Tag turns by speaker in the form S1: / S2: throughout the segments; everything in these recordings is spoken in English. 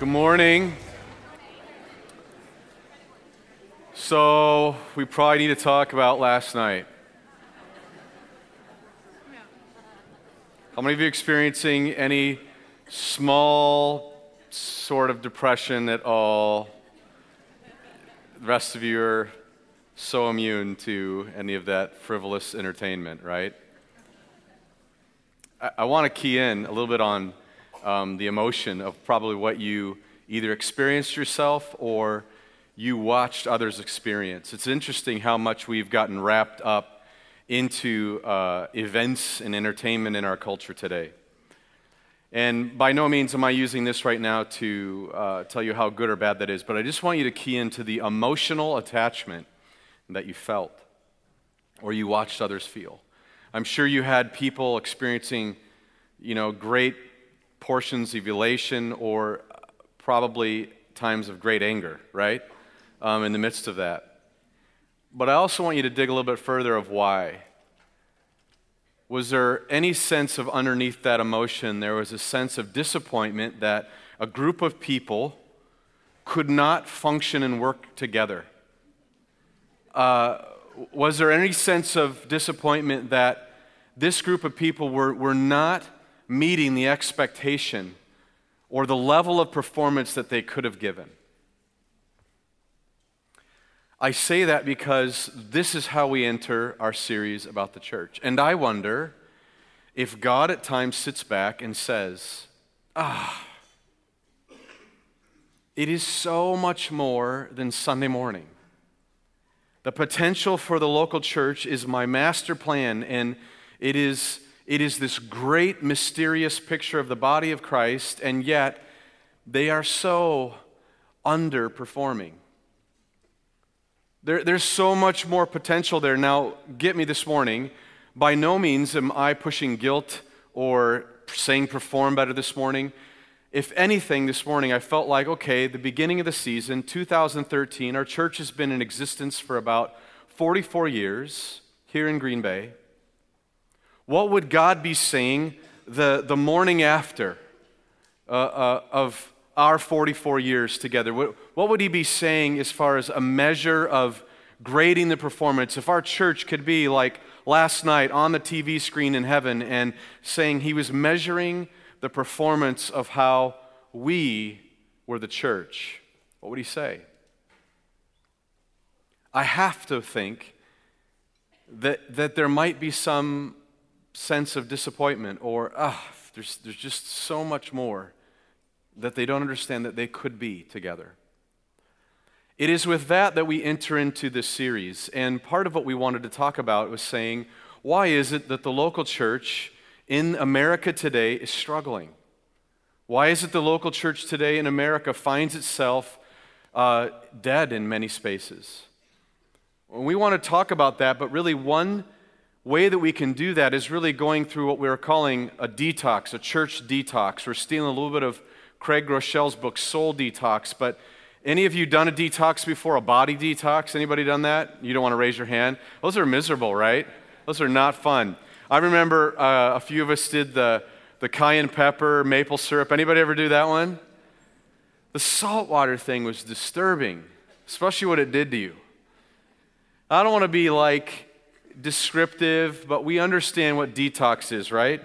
S1: Good morning. So, we probably need to talk about last night. How many of you experiencing any small sort of depression at all? The rest of you are so immune to any of that frivolous entertainment, right? I, I want to key in a little bit on um, the emotion of probably what you either experienced yourself or you watched others experience. It's interesting how much we've gotten wrapped up into uh, events and entertainment in our culture today. And by no means am I using this right now to uh, tell you how good or bad that is, but I just want you to key into the emotional attachment that you felt or you watched others feel. I'm sure you had people experiencing, you know, great portions of elation or probably times of great anger, right? Um, in the midst of that. But I also want you to dig a little bit further of why. Was there any sense of underneath that emotion, there was a sense of disappointment that a group of people could not function and work together? Uh, was there any sense of disappointment that this group of people were, were not meeting the expectation or the level of performance that they could have given. I say that because this is how we enter our series about the church. And I wonder if God at times sits back and says, Ah, it is so much more than Sunday morning. The potential for the local church is my master plan, and it is it is this great, mysterious picture of the body of Christ, and yet they are so underperforming. There, there's so much more potential there. Now, get me this morning. By no means am I pushing guilt or saying perform better this morning. If anything, this morning I felt like, okay, the beginning of the season, 2013, our church has been in existence for about 44 years here in Green Bay. What would God be saying the, the morning after uh, uh, of our 44 years together? What, what would He be saying as far as a measure of grading the performance? If our church could be like last night on the TV screen in heaven and saying He was measuring the performance of how we were the church, what would He say? I have to think that, that there might be some sense of disappointment or, ah, there's, there's just so much more that they don't understand that they could be together. It is with that that we enter into this series. And part of what we wanted to talk about was saying, why is it that the local church in America today is struggling? Why is it the local church today in America finds itself uh, dead in many spaces? we want to talk about that, but really, one way that we can do that is really going through what we are calling a detox, a church detox. We're stealing a little bit of Craig Groeschel's book, Soul Detox. But any of you done a detox before, a body detox? Anybody done that? You don't want to raise your hand? Those are miserable, right? Those are not fun. I remember uh, a few of us did the, the cayenne pepper, maple syrup. Anybody ever do that one? The saltwater thing was disturbing, especially what it did to you. I don't want to be like descriptive, but we understand what detox is, right?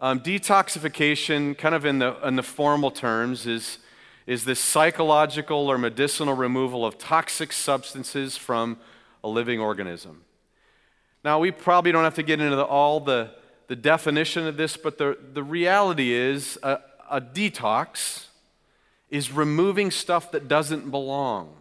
S1: Um, detoxification, kind of in the, in the formal terms, is, is this psychological or medicinal removal of toxic substances from a living organism. Now, we probably don't have to get into the, all the, the definition of this, but the, the reality is a, a detox is removing stuff that doesn't belong.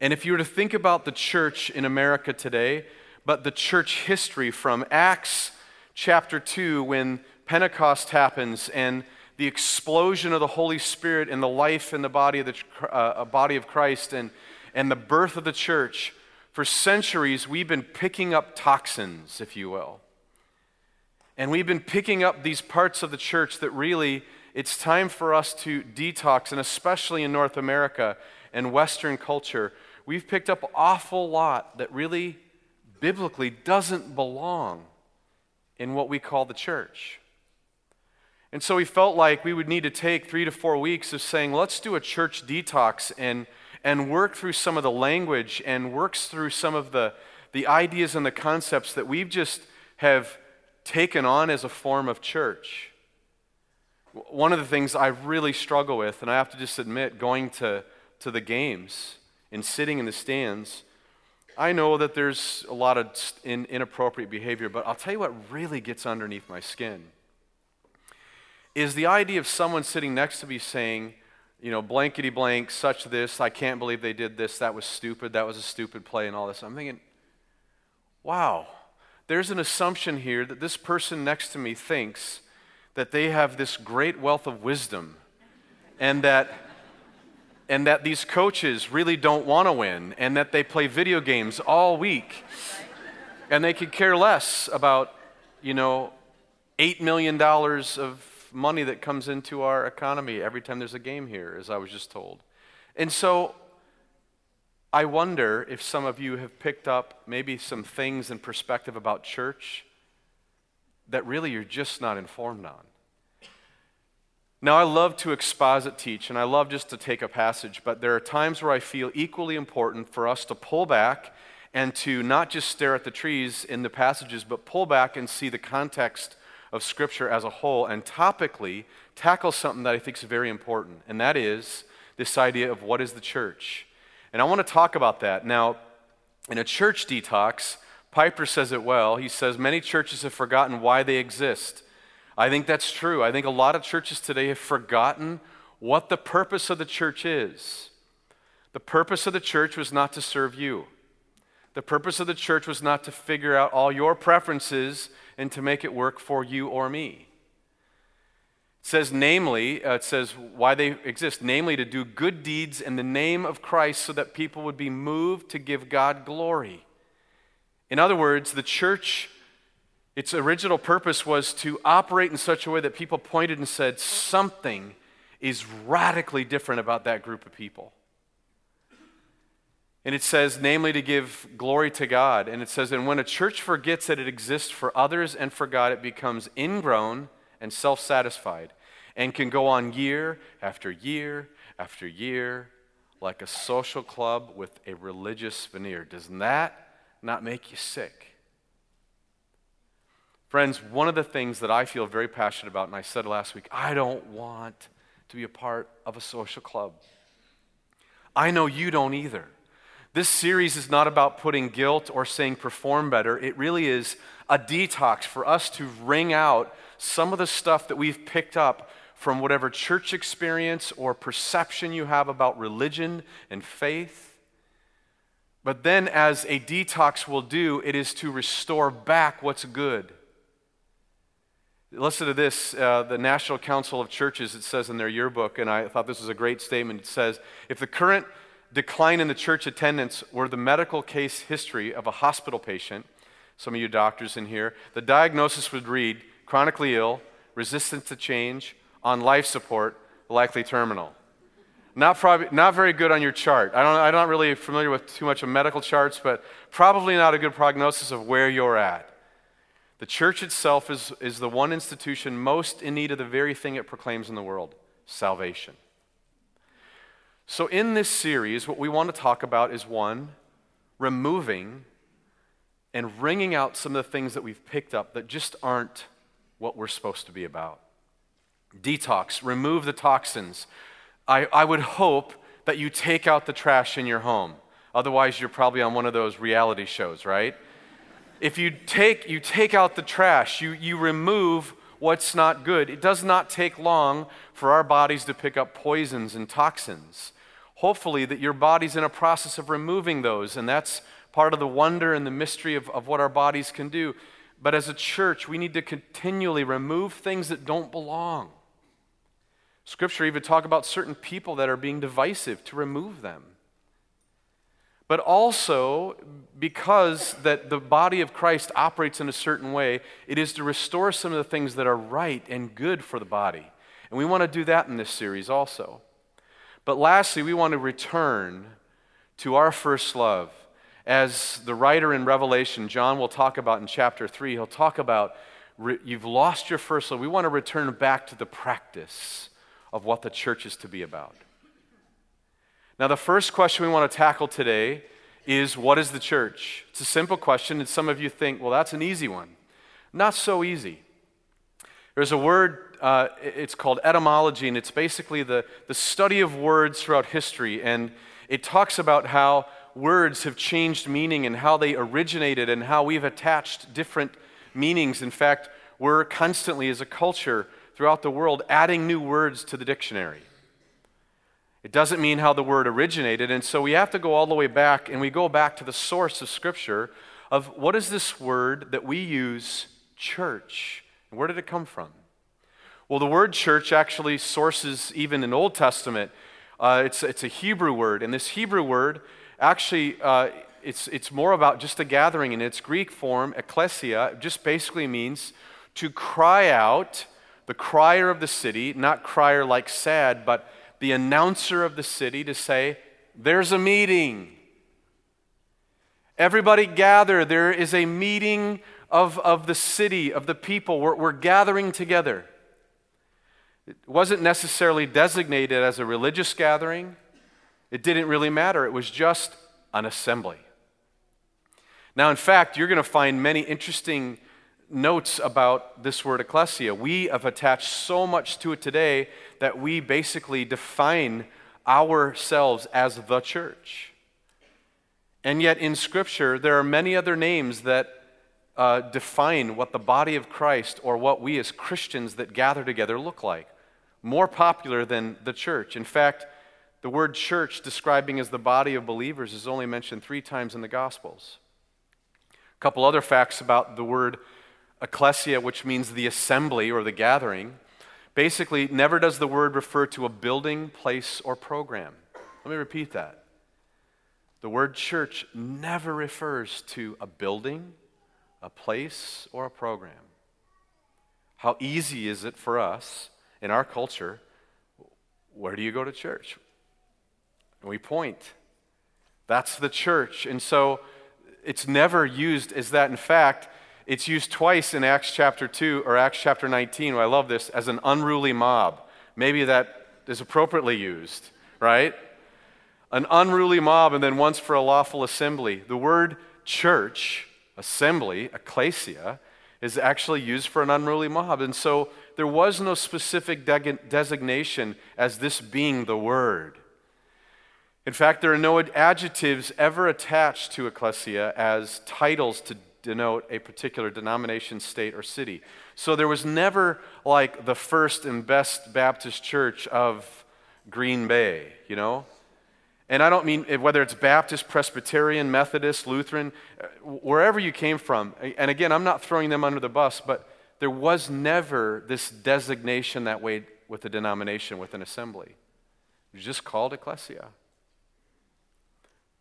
S1: And if you were to think about the church in America today, but the church history from Acts chapter 2, when Pentecost happens and the explosion of the Holy Spirit in the life and the body of, the uh, body of Christ and, and the birth of the church, for centuries we've been picking up toxins, if you will. And we've been picking up these parts of the church that really it's time for us to detox, and especially in North America and Western culture, we've picked up awful lot that really biblically doesn't belong in what we call the church. And so we felt like we would need to take three to four weeks of saying, let's do a church detox and, and work through some of the language and works through some of the, the ideas and the concepts that we've just have taken on as a form of church. One of the things I really struggle with, and I have to just admit, going to, to the games and sitting in the stands, I know that there's a lot of in, inappropriate behavior, but I'll tell you what really gets underneath my skin is the idea of someone sitting next to me saying, you know, blankety blank, such this, I can't believe they did this, that was stupid, that was a stupid play, and all this. I'm thinking, wow, there's an assumption here that this person next to me thinks that they have this great wealth of wisdom and that and that these coaches really don't want to win and that they play video games all week and they could care less about you know 8 million dollars of money that comes into our economy every time there's a game here, as I was just told. And so I wonder if some of you have picked up maybe some things in perspective about church that really you're just not informed on. Now, I love to exposit teach, and I love just to take a passage, but there are times where I feel equally important for us to pull back and to not just stare at the trees in the passages, but pull back and see the context of Scripture as a whole and topically tackle something that I think is very important, and that is this idea of what is the church. And I want to talk about that. Now, in a church detox, Piper says it well. He says, Many churches have forgotten why they exist. I think that's true. I think a lot of churches today have forgotten what the purpose of the church is. The purpose of the church was not to serve you. The purpose of the church was not to figure out all your preferences and to make it work for you or me. It says, namely, uh, it says why they exist, namely to do good deeds in the name of Christ so that people would be moved to give God glory. In other words, the church, its original purpose was to operate in such a way that people pointed and said, something is radically different about that group of people. And it says, namely, to give glory to God. And it says, and when a church forgets that it exists for others and for God, it becomes ingrown and self satisfied and can go on year after year after year like a social club with a religious veneer. Doesn't that not make you sick? Friends, one of the things that I feel very passionate about, and I said last week, I don't want to be a part of a social club. I know you don't either. This series is not about putting guilt or saying perform better. It really is a detox for us to wring out some of the stuff that we've picked up from whatever church experience or perception you have about religion and faith. But then, as a detox will do, it is to restore back what's good. Listen to this uh, the National Council of Churches, it says in their yearbook, and I thought this was a great statement. It says, if the current decline in the church attendance were the medical case history of a hospital patient. Some of you doctors in here. The diagnosis would read chronically ill, resistant to change, on life support, likely terminal. Not, probably, not very good on your chart. I don't, I'm not really familiar with too much of medical charts, but probably not a good prognosis of where you're at. The church itself is, is the one institution most in need of the very thing it proclaims in the world salvation. So, in this series, what we want to talk about is one, removing and wringing out some of the things that we've picked up that just aren't what we're supposed to be about. Detox, remove the toxins. I, I would hope that you take out the trash in your home. Otherwise, you're probably on one of those reality shows, right? If you take, you take out the trash, you, you remove what's not good. It does not take long for our bodies to pick up poisons and toxins hopefully that your body's in a process of removing those. And that's part of the wonder and the mystery of, of what our bodies can do. But as a church, we need to continually remove things that don't belong. Scripture even talk about certain people that are being divisive to remove them. But also, because that the body of Christ operates in a certain way, it is to restore some of the things that are right and good for the body. And we want to do that in this series also. But lastly, we want to return to our first love. As the writer in Revelation, John will talk about in chapter 3, he'll talk about you've lost your first love. We want to return back to the practice of what the church is to be about. Now, the first question we want to tackle today is what is the church? It's a simple question, and some of you think, well, that's an easy one. Not so easy. There's a word, uh, it's called etymology, and it's basically the, the study of words throughout history. And it talks about how words have changed meaning and how they originated and how we've attached different meanings. In fact, we're constantly, as a culture throughout the world, adding new words to the dictionary. It doesn't mean how the word originated, and so we have to go all the way back and we go back to the source of Scripture of what is this word that we use, church? And where did it come from? Well, the word church actually sources even in Old Testament. Uh, it's, it's a Hebrew word, and this Hebrew word actually uh, it's, it's more about just a gathering. In its Greek form, ecclesia, just basically means to cry out, the crier of the city, not crier like sad, but the announcer of the city to say, There's a meeting. Everybody gather. There is a meeting of, of the city, of the people. We're, we're gathering together. It wasn't necessarily designated as a religious gathering, it didn't really matter. It was just an assembly. Now, in fact, you're going to find many interesting notes about this word ecclesia. We have attached so much to it today that we basically define ourselves as the church. And yet, in Scripture, there are many other names that uh, define what the body of Christ or what we as Christians that gather together look like. More popular than the church. In fact, the word church, describing as the body of believers, is only mentioned three times in the Gospels. A couple other facts about the word ecclesia, which means the assembly or the gathering. Basically, never does the word refer to a building, place, or program. Let me repeat that. The word church never refers to a building, a place, or a program. How easy is it for us in our culture? Where do you go to church? And we point. That's the church. And so it's never used as that. In fact, it's used twice in Acts chapter 2 or Acts chapter 19, I love this, as an unruly mob. Maybe that is appropriately used, right? An unruly mob, and then once for a lawful assembly. The word church, assembly, ecclesia, is actually used for an unruly mob. And so there was no specific de- designation as this being the word. In fact, there are no adjectives ever attached to ecclesia as titles to denote a particular denomination, state, or city. So there was never like the first and best Baptist church of Green Bay, you know? And I don't mean whether it's Baptist, Presbyterian, Methodist, Lutheran, uh, wherever you came from. And again, I'm not throwing them under the bus, but there was never this designation that way with a denomination, with an assembly. It was just called ecclesia.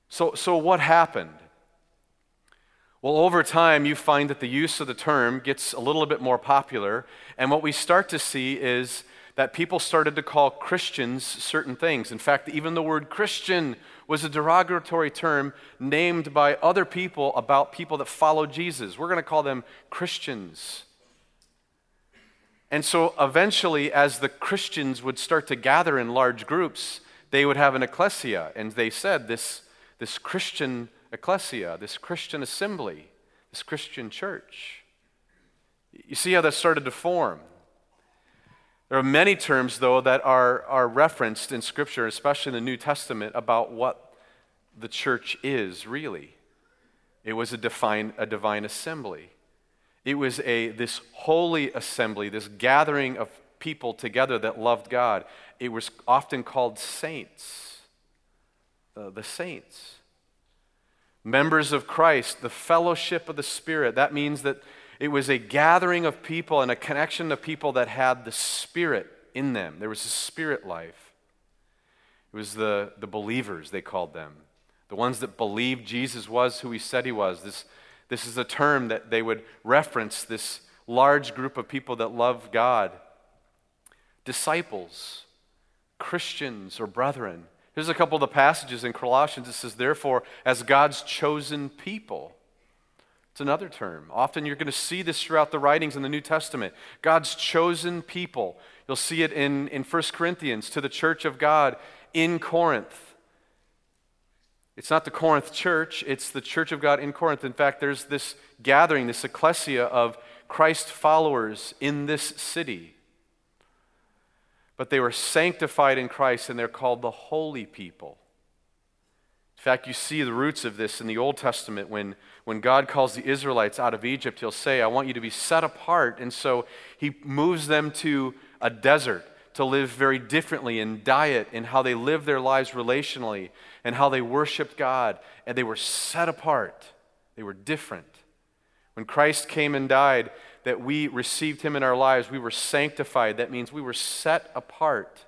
S1: So, so what happened? Well, over time, you find that the use of the term gets a little bit more popular. And what we start to see is that people started to call Christians certain things. In fact, even the word Christian was a derogatory term named by other people about people that follow Jesus. We're going to call them Christians. And so eventually, as the Christians would start to gather in large groups, they would have an ecclesia. And they said this, this Christian ecclesia, this Christian assembly, this Christian church. You see how that started to form. There are many terms, though, that are, are referenced in Scripture, especially in the New Testament, about what the church is really. It was a, divine, a divine assembly. It was a, this holy assembly, this gathering of people together that loved God. It was often called saints, uh, the saints members of Christ, the fellowship of the Spirit. That means that it was a gathering of people and a connection of people that had the Spirit in them. There was a spirit life. It was the, the believers, they called them. The ones that believed Jesus was who he said he was. This, this is a term that they would reference this large group of people that love God. Disciples, Christians, or brethren. Here's a couple of the passages in Colossians. It says, Therefore, as God's chosen people, It's another term. Often you're going to see this throughout the writings in the New Testament. God's chosen people. You'll see it in, in 1 Corinthians to the church of God in Corinth. It's not the Corinth church, it's the church of God in Corinth. In fact, there's this gathering, this ecclesia of Christ followers in this city. But they were sanctified in Christ and they're called the holy people. In fact, you see the roots of this in the Old Testament when, when God calls the Israelites out of Egypt. He'll say, I want you to be set apart. And so he moves them to a desert to live very differently in diet, in how they lived their lives relationally, and how they worshiped God. And they were set apart, they were different. When Christ came and died, that we received him in our lives, we were sanctified. That means we were set apart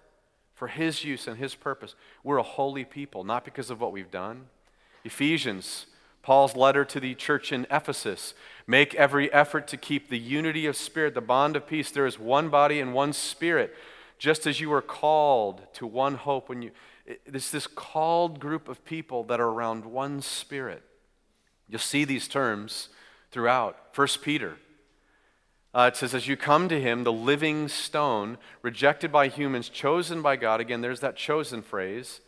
S1: for his use and his purpose. We're a holy people, not because of what we've done. Ephesians, Paul's letter to the church in Ephesus make every effort to keep the unity of spirit, the bond of peace. There is one body and one spirit, just as you were called to one hope when you. It's this called group of people that are around one spirit. You'll see these terms throughout. First Peter. Uh, it says, As you come to him, the living stone, rejected by humans, chosen by God. Again, there's that chosen phrase.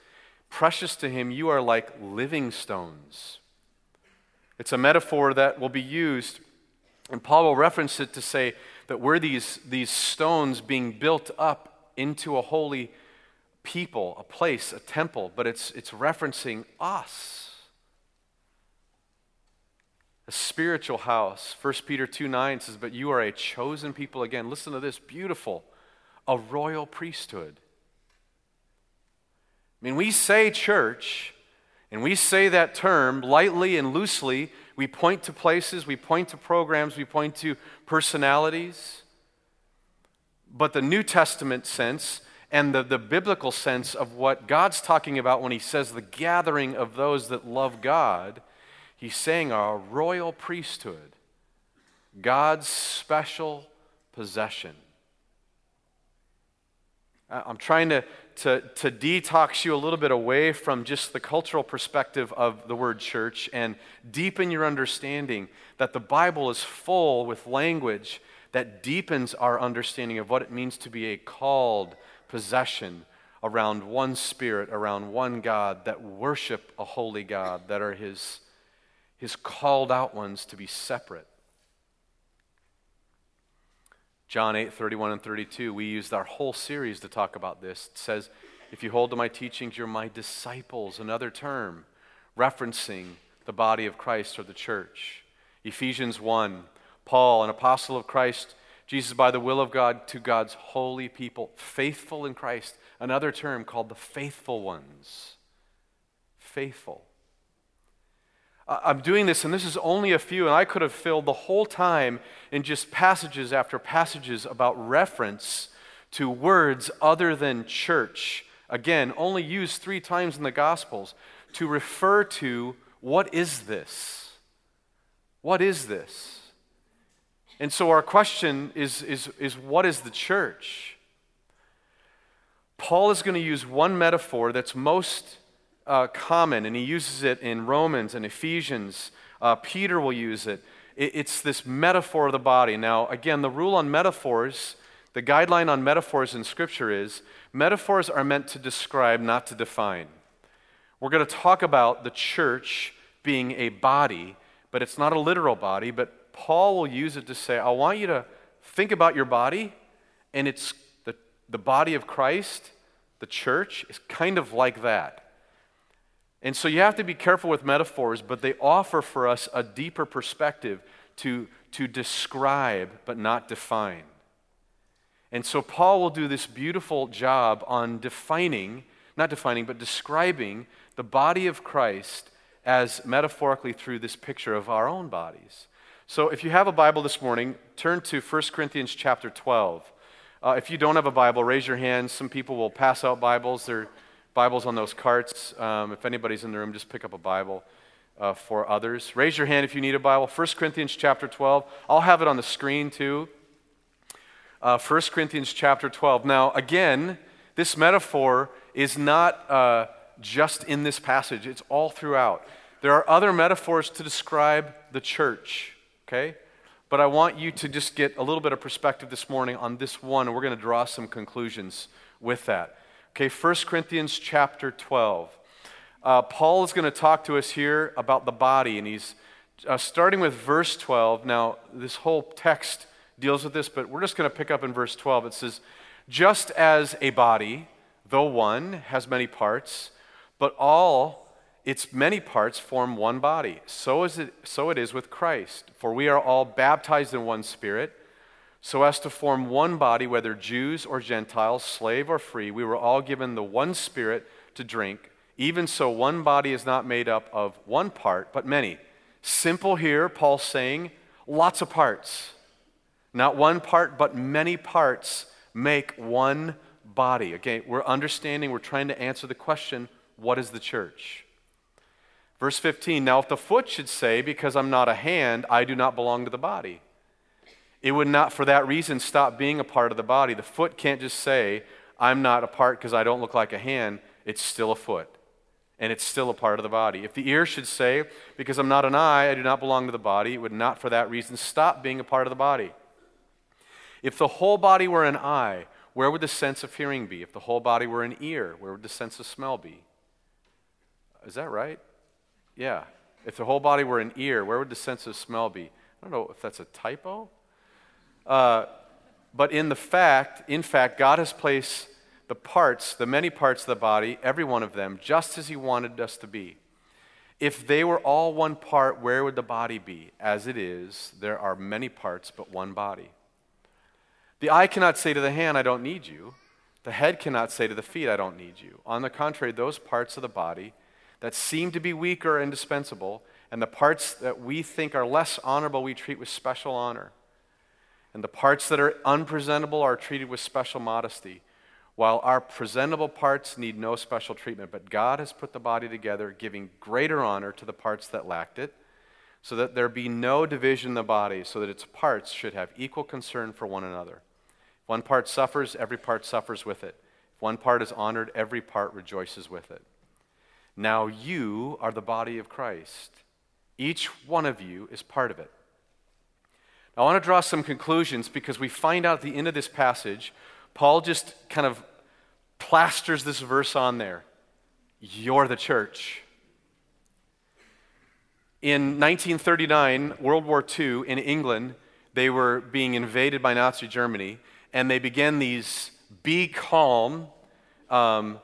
S1: Precious to him, you are like living stones. It's a metaphor that will be used, and Paul will reference it to say that we're these, these stones being built up into a holy people, a place, a temple, but it's, it's referencing us a spiritual house. 1 Peter 2 9 says, But you are a chosen people. Again, listen to this beautiful, a royal priesthood. I mean, we say church, and we say that term lightly and loosely. We point to places, we point to programs, we point to personalities. But the New Testament sense and the, the biblical sense of what God's talking about when he says the gathering of those that love God He's saying a royal priesthood, God's special possession. I'm trying to, to, to detox you a little bit away from just the cultural perspective of the word church and deepen your understanding that the Bible is full with language that deepens our understanding of what it means to be a called possession around one spirit, around one God, that worship a holy God, that are his his called out ones to be separate. John 8, 31 and 32, we used our whole series to talk about this. It says, If you hold to my teachings, you're my disciples, another term referencing the body of Christ or the church. Ephesians 1, Paul, an apostle of Christ, Jesus by the will of God to God's holy people, faithful in Christ, another term called the faithful ones. Faithful. I'm doing this, and this is only a few, and I could have filled the whole time in just passages after passages about reference to words other than church. Again, only used three times in the Gospels to refer to what is this? What is this? And so our question is, is, is what is the church? Paul is going to use one metaphor that's most uh, common, and he uses it in Romans and Ephesians. Uh, Peter will use it. it. It's this metaphor of the body. Now, again, the rule on metaphors, the guideline on metaphors in Scripture is metaphors are meant to describe, not to define. We're going to talk about the church being a body, but it's not a literal body, but Paul will use it to say, I want you to think about your body, and it's the, the body of Christ, the church, is kind of like that. And so you have to be careful with metaphors, but they offer for us a deeper perspective to, to describe but not define. And so Paul will do this beautiful job on defining, not defining, but describing the body of Christ as metaphorically through this picture of our own bodies. So if you have a Bible this morning, turn to 1 Corinthians chapter 12. Uh, if you don't have a Bible, raise your hand. Some people will pass out Bibles. They're Bibles on those carts. Um, if anybody's in the room, just pick up a Bible uh, for others. Raise your hand if you need a Bible. 1 Corinthians chapter 12. I'll have it on the screen too. Uh, 1 Corinthians chapter 12. Now, again, this metaphor is not uh, just in this passage, it's all throughout. There are other metaphors to describe the church, okay? But I want you to just get a little bit of perspective this morning on this one, and we're going to draw some conclusions with that. Okay, 1 Corinthians chapter 12. Uh, Paul is going to talk to us here about the body, and he's uh, starting with verse 12. Now, this whole text deals with this, but we're just going to pick up in verse 12. It says, Just as a body, though one, has many parts, but all its many parts form one body. So is it, so it is with Christ. For we are all baptized in one spirit, so as to form one body, whether Jews or Gentiles, slave or free. We were all given the one spirit to drink. Even so, one body is not made up of one part, but many. Simple here, Paul's saying, lots of parts. Not one part, but many parts make one body. Again, we're understanding, we're trying to answer the question what is the church? Verse 15 Now, if the foot should say, Because I'm not a hand, I do not belong to the body, it would not, for that reason, stop being a part of the body. The foot can't just say, I'm not a part because I don't look like a hand. It's still a foot, and it's still a part of the body. If the ear should say, Because I'm not an eye, I do not belong to the body, it would not, for that reason, stop being a part of the body. If the whole body were an eye, where would the sense of hearing be? If the whole body were an ear, where would the sense of smell be? Is that right? Yeah. If the whole body were an ear, where would the sense of smell be? I don't know if that's a typo. Uh, but in the fact, in fact, God has placed the parts, the many parts of the body, every one of them, just as He wanted us to be. If they were all one part, where would the body be? As it is, there are many parts, but one body. The eye cannot say to the hand, I don't need you. The head cannot say to the feet, I don't need you. On the contrary, those parts of the body that seem to be weak or indispensable, and the parts that we think are less honorable, we treat with special honor. And the parts that are unpresentable are treated with special modesty, while our presentable parts need no special treatment. But God has put the body together, giving greater honor to the parts that lacked it, so that there be no division in the body, so that its parts should have equal concern for one another. If one part suffers, every part suffers with it. If one part is honored, every part rejoices with it. Now you are the body of Christ. Each one of you is part of it. Now, I want to draw some conclusions because we find out at the end of this passage, Paul just kind of plasters this verse on there. You're the church. In 1939, World War II, in England, they were being invaded by Nazi Germany, and they began these be calm um,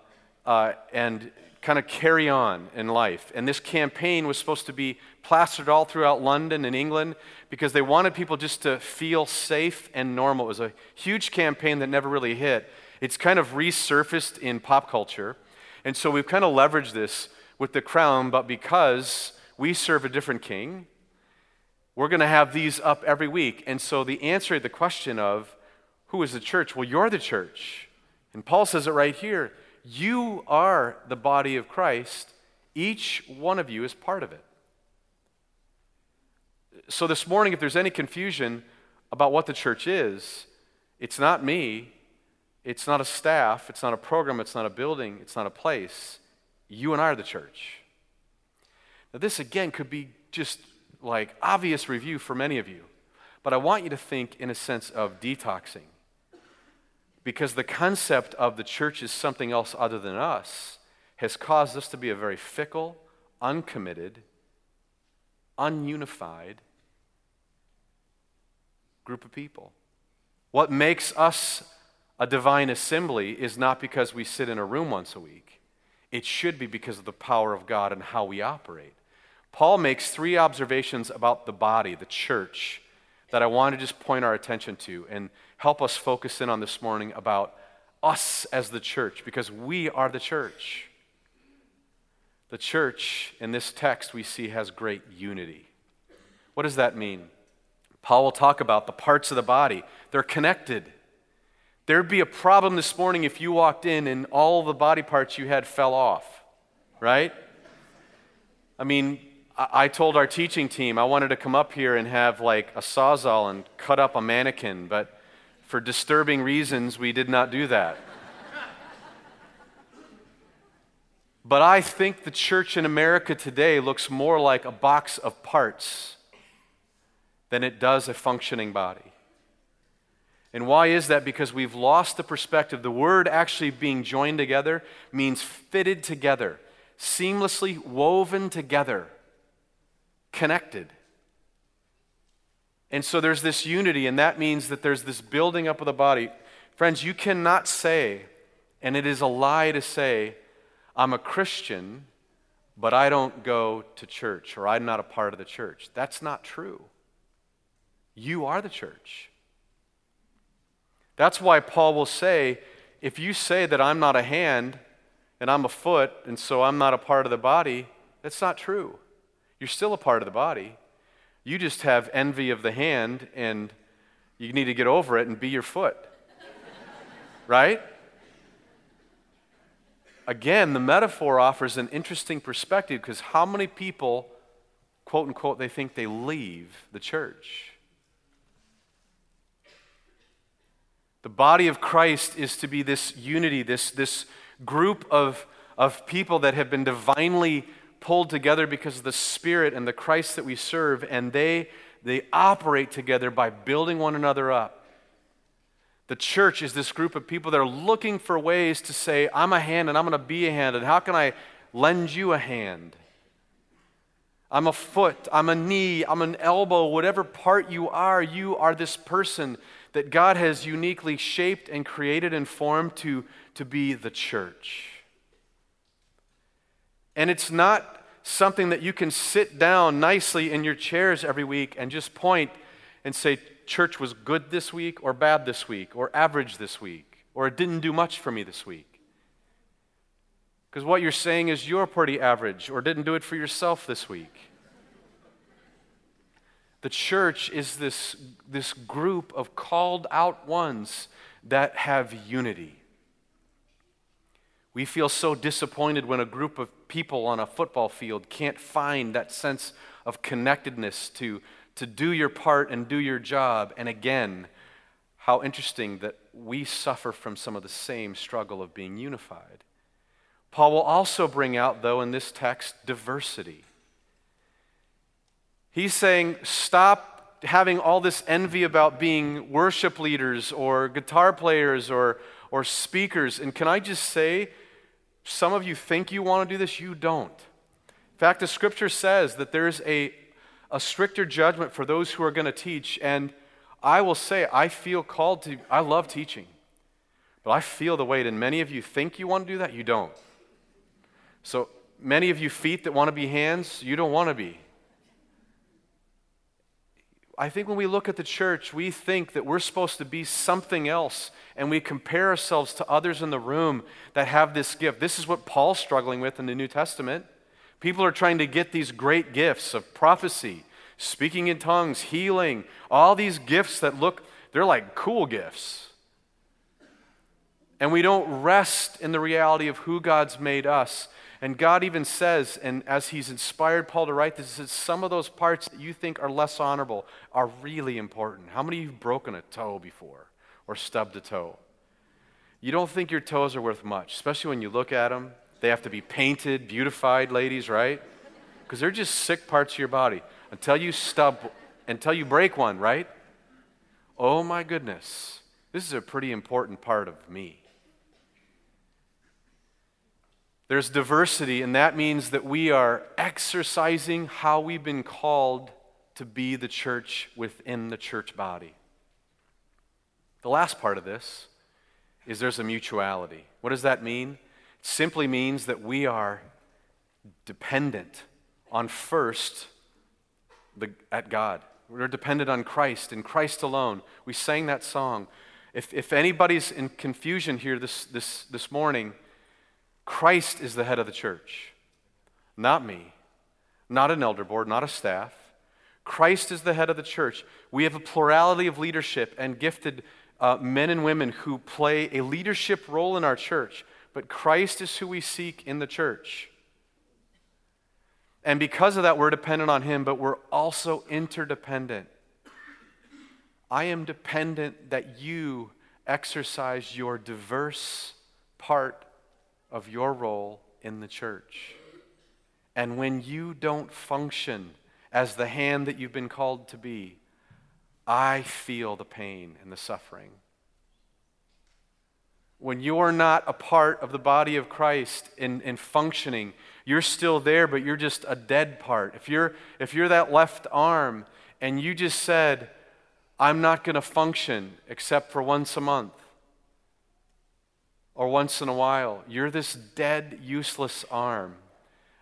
S1: uh, and kind of carry on in life. And this campaign was supposed to be plastered all throughout London and England because they wanted people just to feel safe and normal. It was a huge campaign that never really hit. It's kind of resurfaced in pop culture. And so we've kind of leveraged this with the crown, but because we serve a different king, we're going to have these up every week. And so the answer to the question of who is the church? Well, you're the church. And Paul says it right here you are the body of Christ. Each one of you is part of it. So, this morning, if there's any confusion about what the church is, it's not me, it's not a staff, it's not a program, it's not a building, it's not a place. You and I are the church. Now, this again could be just like obvious review for many of you, but I want you to think in a sense of detoxing because the concept of the church is something else other than us has caused us to be a very fickle, uncommitted, ununified group of people. What makes us a divine assembly is not because we sit in a room once a week. It should be because of the power of God and how we operate. Paul makes three observations about the body, the church, that I want to just point our attention to. And help us focus in on this morning about us as the church, because we are the church. The church in this text we see has great unity. What does that mean? Paul will talk about the parts of the body, they're connected. There'd be a problem this morning if you walked in and all the body parts you had fell off, right? I mean, I told our teaching team I wanted to come up here and have like a sawzall and cut up a mannequin, but for disturbing reasons, we did not do that. But I think the church in America today looks more like a box of parts than it does a functioning body. And why is that? Because we've lost the perspective. The word actually being joined together means fitted together, seamlessly woven together, connected. And so there's this unity, and that means that there's this building up of the body. Friends, you cannot say, and it is a lie to say, I'm a Christian, but I don't go to church, or I'm not a part of the church. That's not true. You are the church. That's why Paul will say, if you say that I'm not a hand and I'm a foot, and so I'm not a part of the body, that's not true. You're still a part of the body. You just have envy of the hand, and you need to get over it and be your foot. right? Again, the metaphor offers an interesting perspective because how many people, quote unquote, they think they leave the church? The body of Christ is to be this unity, this, this group of, of people that have been divinely pulled together because of the Spirit and the Christ that we serve, and they, they operate together by building one another up. The church is this group of people that are looking for ways to say, I'm a hand and I'm going to be a hand, and how can I lend you a hand? I'm a foot, I'm a knee, I'm an elbow, whatever part you are, you are this person that God has uniquely shaped and created and formed to, to be the church. And it's not something that you can sit down nicely in your chairs every week and just point and say, church was good this week or bad this week or average this week or it didn't do much for me this week. Because what you're saying is you're pretty average or didn't do it for yourself this week. The church is this, this group of called out ones that have unity. We feel so disappointed when a group of people on a football field can't find that sense of connectedness to, to do your part and do your job. And again, how interesting that we suffer from some of the same struggle of being unified. Paul will also bring out, though, in this text, diversity. He's saying, stop having all this envy about being worship leaders or guitar players or, or speakers. And can I just say, some of you think you want to do this, you don't. In fact, the scripture says that there's a, a stricter judgment for those who are going to teach. And I will say, I feel called to, I love teaching. But I feel the weight, and many of you think you want to do that, you don't. So, many of you feet that want to be hands, you don't want to be. I think when we look at the church, we think that we're supposed to be something else, and we compare ourselves to others in the room that have this gift. This is what Paul's struggling with in the New Testament. People are trying to get these great gifts of prophecy, speaking in tongues, healing, all these gifts that look, they're like cool gifts. And we don't rest in the reality of who God's made us and God even says, and as He's inspired Paul to write this, says some of those parts that you think are less honorable are really important. How many of you have broken a toe before or stubbed a toe? You don't think your toes are worth much, especially when you look at them. They have to be painted, beautified, ladies, right? Because they're just sick parts of your body until you stub, until you break one, right? Oh my goodness, this is a pretty important part of me. There's diversity, and that means that we are exercising how we've been called to be the church within the church body. The last part of this is there's a mutuality. What does that mean? It simply means that we are dependent on first the, at God. We're dependent on Christ and Christ alone. We sang that song. If, if anybody's in confusion here this, this, this morning, Christ is the head of the church, not me, not an elder board, not a staff. Christ is the head of the church. We have a plurality of leadership and gifted uh, men and women who play a leadership role in our church, but Christ is who we seek in the church. And because of that, we're dependent on Him, but we're also interdependent. I am dependent that you exercise your diverse part of your role in the church. And when you don't function as the hand that you've been called to be, I feel the pain and the suffering. When you're not a part of the body of Christ in, in functioning, you're still there, but you're just a dead part. If you're, if you're that left arm and you just said, I'm not going to function except for once a month or once in a while, you're this dead, useless arm.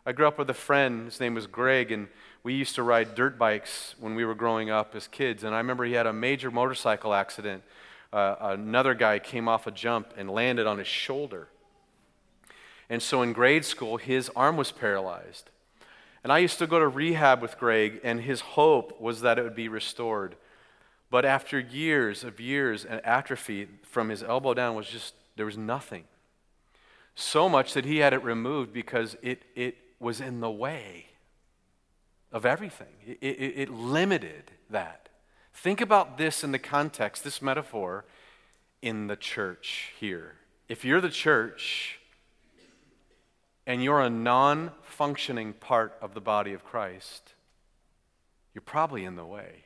S1: I grew up with a friend, his name was Greg, and we used to ride dirt bikes when we were growing up as kids. And I remember he had a major motorcycle accident. Uh, another guy came off a jump and landed on his shoulder. And so in grade school, his arm was paralyzed. And I used to go to rehab with Greg, and his hope was that it would be restored. But after years of years, and atrophy from his elbow down was just, there was nothing. So much that he had it removed because it, it was in the way of everything. It, it, it limited that. Think about this in the context, this metaphor in the church here. If you're the church and you're a non functioning part of the body of Christ, you're probably in the way.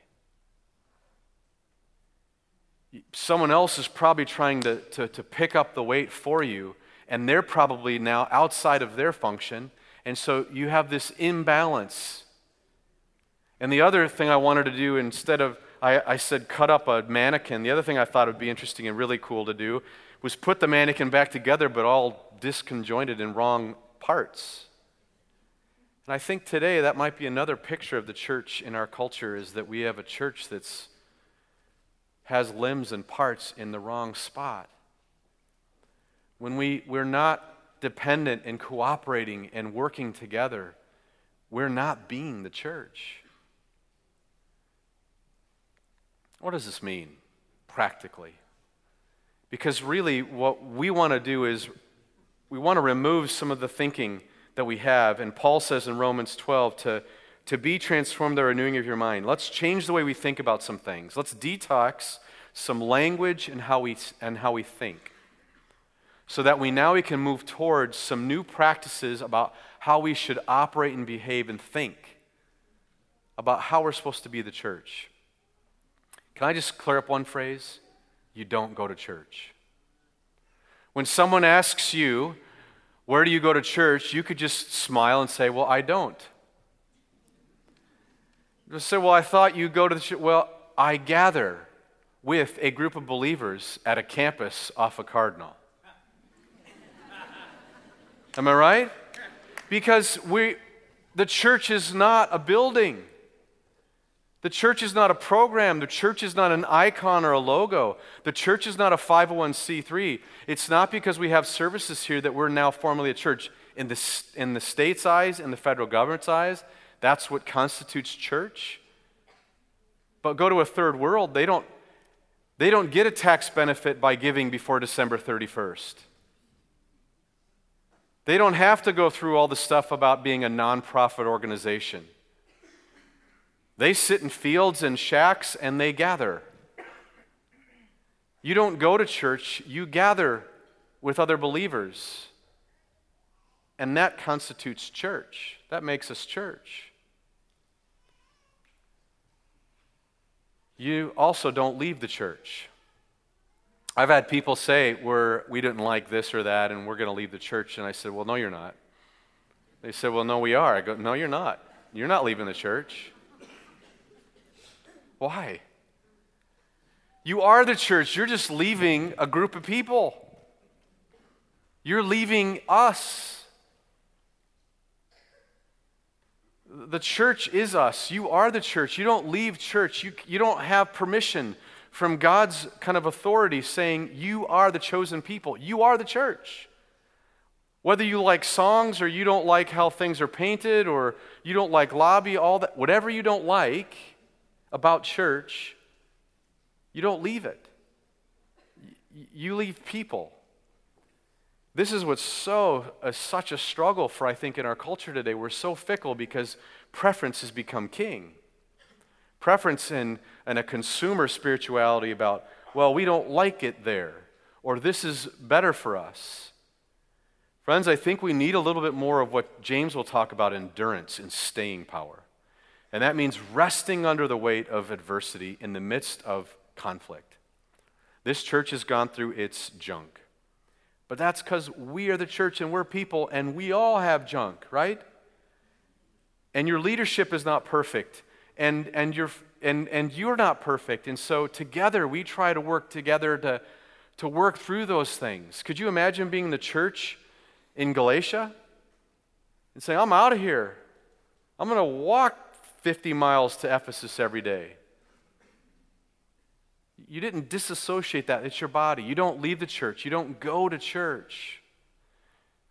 S1: Someone else is probably trying to, to, to pick up the weight for you, and they're probably now outside of their function. And so you have this imbalance and the other thing I wanted to do, instead of, I, I, said cut up a mannequin, the other thing I thought would be interesting and really cool to do was put the mannequin back together, but all disconjointed in wrong parts. And I think today that might be another picture of the church in our culture is that we have a church that's has limbs and parts in the wrong spot. When we, we're not dependent and cooperating and working together, we're not being the church. What does this mean practically? Because really, what we want to do is we want to remove some of the thinking that we have. And Paul says in Romans 12 to, to be transformed the renewing of your mind. Let's change the way we think about some things. Let's detox some language and how we, and how we think. So that we now we can move towards some new practices about how we should operate and behave and think about how we're supposed to be the church. Can I just clear up one phrase? You don't go to church. When someone asks you, Where do you go to church? you could just smile and say, Well, I don't. Just say, Well, I thought you go to the church. Well, I gather with a group of believers at a campus off of Cardinal. Am I right? Because we, the church is not a building. The church is not a program. The church is not an icon or a logo. The church is not a 501c3. It's not because we have services here that we're now formally a church. In the, in the state's eyes, in the federal government's eyes, that's what constitutes church. But go to a third world, they don't, they don't get a tax benefit by giving before December 31st. They don't have to go through all the stuff about being a nonprofit organization. They sit in fields and shacks and they gather. You don't go to church, you gather with other believers. And that constitutes church. That makes us church. You also don't leave the church. I've had people say, we're, we didn't like this or that, and we're going to leave the church. And I said, Well, no, you're not. They said, Well, no, we are. I go, No, you're not. You're not leaving the church. Why? You are the church. You're just leaving a group of people. You're leaving us. The church is us. You are the church. You don't leave church. You, you don't have permission from God's kind of authority saying, You are the chosen people. You are the church. Whether you like songs or you don't like how things are painted or you don't like lobby, all that, whatever you don't like, about church, you don't leave it. You leave people. This is what's so uh, such a struggle for I think in our culture today. We're so fickle because preference has become king. Preference in, in a consumer spirituality about, well, we don't like it there, or this is better for us. Friends, I think we need a little bit more of what James will talk about endurance and staying power. And that means resting under the weight of adversity in the midst of conflict. This church has gone through its junk. But that's because we are the church and we're people and we all have junk, right? And your leadership is not perfect. And, and, you're, and, and you're not perfect. And so together we try to work together to, to work through those things. Could you imagine being the church in Galatia and saying, I'm out of here. I'm going to walk 50 miles to Ephesus every day. You didn't disassociate that. It's your body. You don't leave the church. You don't go to church.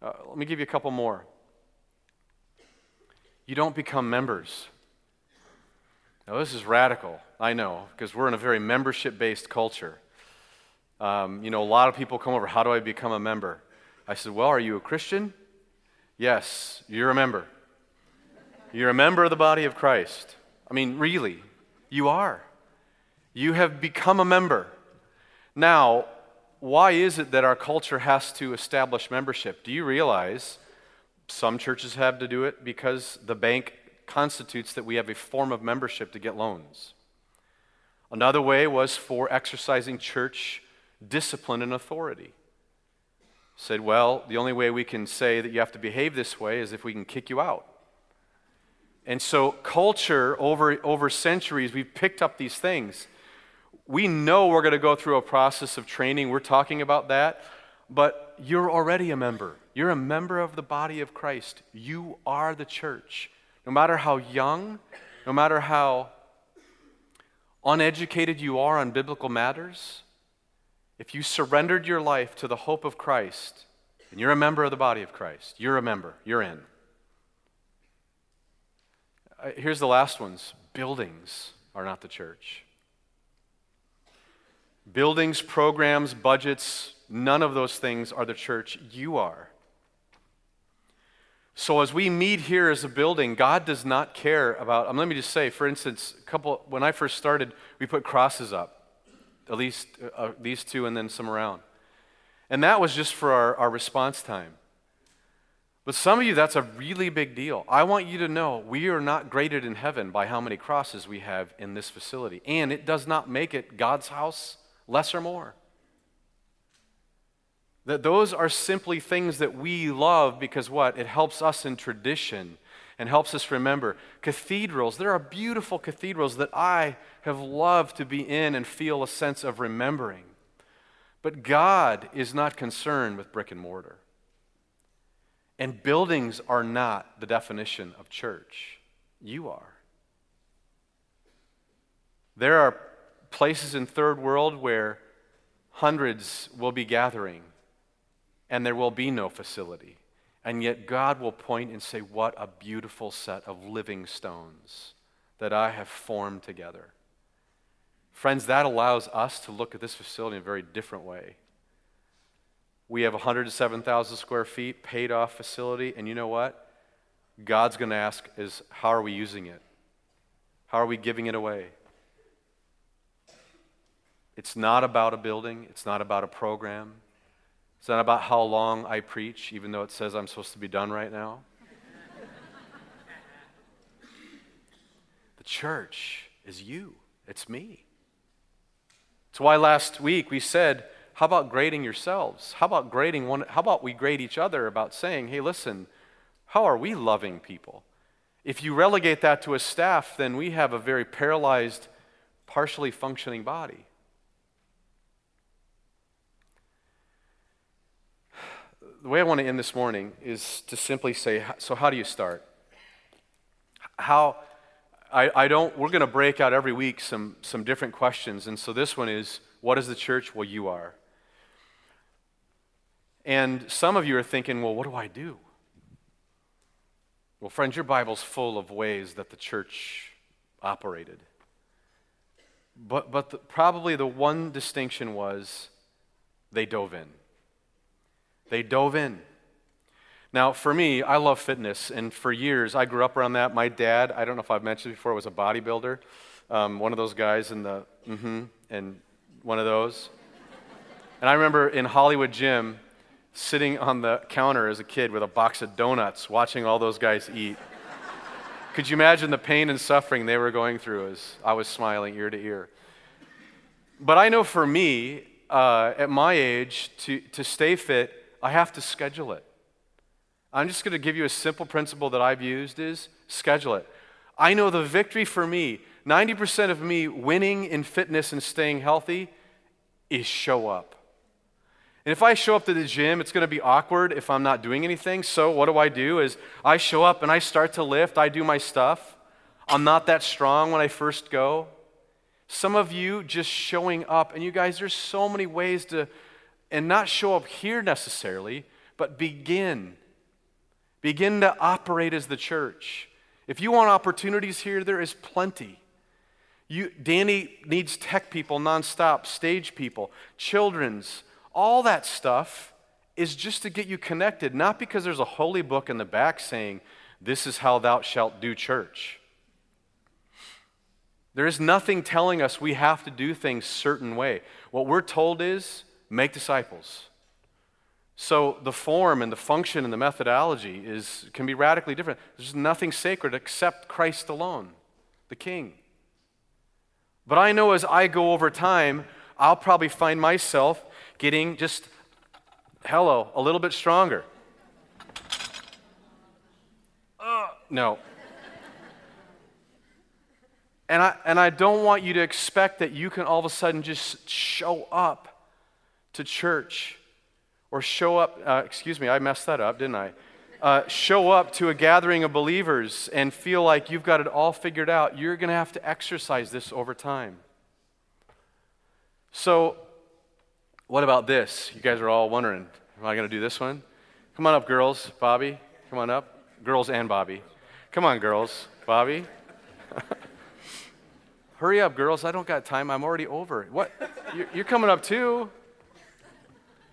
S1: Uh, let me give you a couple more. You don't become members. Now, this is radical, I know, because we're in a very membership based culture. Um, you know, a lot of people come over, how do I become a member? I said, Well, are you a Christian? Yes, you're a member. You're a member of the body of Christ. I mean, really, you are. You have become a member. Now, why is it that our culture has to establish membership? Do you realize some churches have to do it because the bank constitutes that we have a form of membership to get loans? Another way was for exercising church discipline and authority. Said, well, the only way we can say that you have to behave this way is if we can kick you out. And so, culture over, over centuries, we've picked up these things we know we're going to go through a process of training. We're talking about that. But you're already a member. You're a member of the body of Christ. You are the church. No matter how young, no matter how uneducated you are on biblical matters, if you surrendered your life to the hope of Christ, and you're a member of the body of Christ, you're a member, you're in. Uh, here's the last ones buildings are not the church. Buildings, programs, budgets, none of those things are the church. You are. So as we meet here as a building, God does not care about. Um, let me just say, for instance, a couple. When I first started, we put crosses up, at least uh, uh, these two, and then some around, and that was just for our, our response time. But some of you, that's a really big deal. I want you to know we are not graded in heaven by how many crosses we have in this facility, and it does not make it God's house less or more. That those are simply things that we love because what? It helps us in tradition and helps us remember. Cathedrals, there are beautiful cathedrals that I have loved to be in and feel a sense of remembering. But God is not concerned with brick and mortar. And buildings are not the definition of church. You are. There are places in third world where hundreds will be gathering and there will be no facility. And yet God will point and say, What a beautiful set of living stones that I have formed together. Friends, that allows us to look at this facility in a very different way. We have 107,000 square feet, paid off facility, and you know what? God's going to ask is how are we using it? How are we giving it away? It's not about a building, it's not about a program. It's not about how long I preach, even though it says I'm supposed to be done right now. the church is you, it's me. It's why last week we said, how about grading yourselves? How about grading one? How about we grade each other about saying, hey, listen, how are we loving people? If you relegate that to a staff, then we have a very paralyzed, partially functioning body. The way I want to end this morning is to simply say, so how do you start? How, I, I don't, we're going to break out every week some, some different questions. And so this one is, what is the church? Well, you are. And some of you are thinking, well, what do I do? Well, friends, your Bible's full of ways that the church operated. But, but the, probably the one distinction was they dove in. They dove in. Now, for me, I love fitness, and for years I grew up around that. My dad, I don't know if I've mentioned before, was a bodybuilder, um, one of those guys in the mm-hmm, and one of those. And I remember in Hollywood Gym, sitting on the counter as a kid with a box of donuts, watching all those guys eat. Could you imagine the pain and suffering they were going through as I was smiling ear to ear? But I know for me, uh, at my age, to, to stay fit, I have to schedule it. I'm just going to give you a simple principle that I've used is schedule it. I know the victory for me, 90% of me winning in fitness and staying healthy is show up. And if I show up to the gym, it's going to be awkward if I'm not doing anything. So what do I do is I show up and I start to lift, I do my stuff. I'm not that strong when I first go. Some of you just showing up, and you guys, there's so many ways to, and not show up here necessarily, but begin. Begin to operate as the church. If you want opportunities here, there is plenty. You, Danny needs tech people nonstop, stage people, children's, all that stuff is just to get you connected, not because there's a holy book in the back saying, This is how thou shalt do church. There is nothing telling us we have to do things certain way. What we're told is make disciples. So the form and the function and the methodology is, can be radically different. There's nothing sacred except Christ alone, the King. But I know as I go over time, I'll probably find myself getting just, hello, a little bit stronger. Uh, no. And I, and I don't want you to expect that you can all of a sudden just show up to church or show up, uh, excuse me, I messed that up, didn't I? Uh, show up to a gathering of believers and feel like you've got it all figured out. You're going to have to exercise this over time. So, what about this? You guys are all wondering, am I going to do this one? Come on up, girls. Bobby, come on up. Girls and Bobby. Come on, girls. Bobby. Hurry up, girls. I don't got time. I'm already over. What? You're coming up too?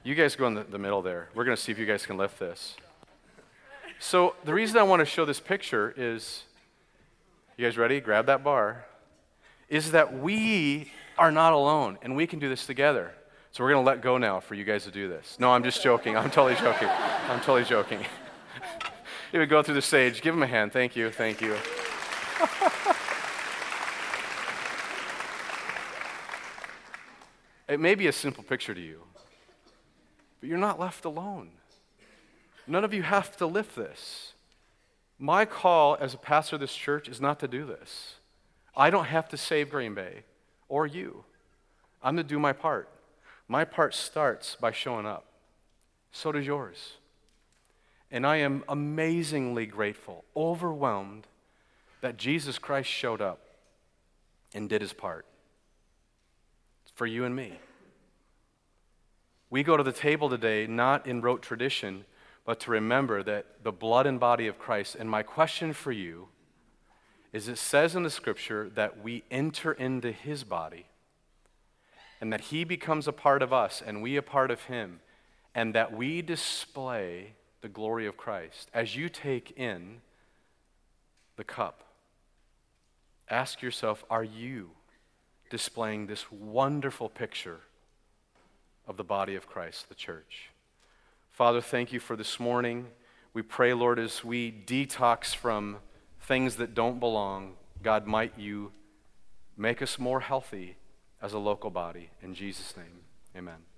S1: You guys go in the, the middle there. We're going to see if you guys can lift this. So, the reason I want to show this picture is you guys ready? Grab that bar. Is that we are not alone and we can do this together. So, we're going to let go now for you guys to do this. No, I'm just joking. I'm totally joking. I'm totally joking. you would go through the stage. Give him a hand. Thank you. Thank you. it may be a simple picture to you. But you're not left alone. None of you have to lift this. My call as a pastor of this church is not to do this. I don't have to save Green Bay or you. I'm to do my part. My part starts by showing up. So does yours. And I am amazingly grateful, overwhelmed that Jesus Christ showed up and did his part for you and me. We go to the table today not in rote tradition, but to remember that the blood and body of Christ. And my question for you is it says in the scripture that we enter into his body and that he becomes a part of us and we a part of him and that we display the glory of Christ. As you take in the cup, ask yourself are you displaying this wonderful picture of the body of Christ, the church. Father, thank you for this morning. We pray, Lord, as we detox from things that don't belong, God, might you make us more healthy as a local body. In Jesus' name, amen.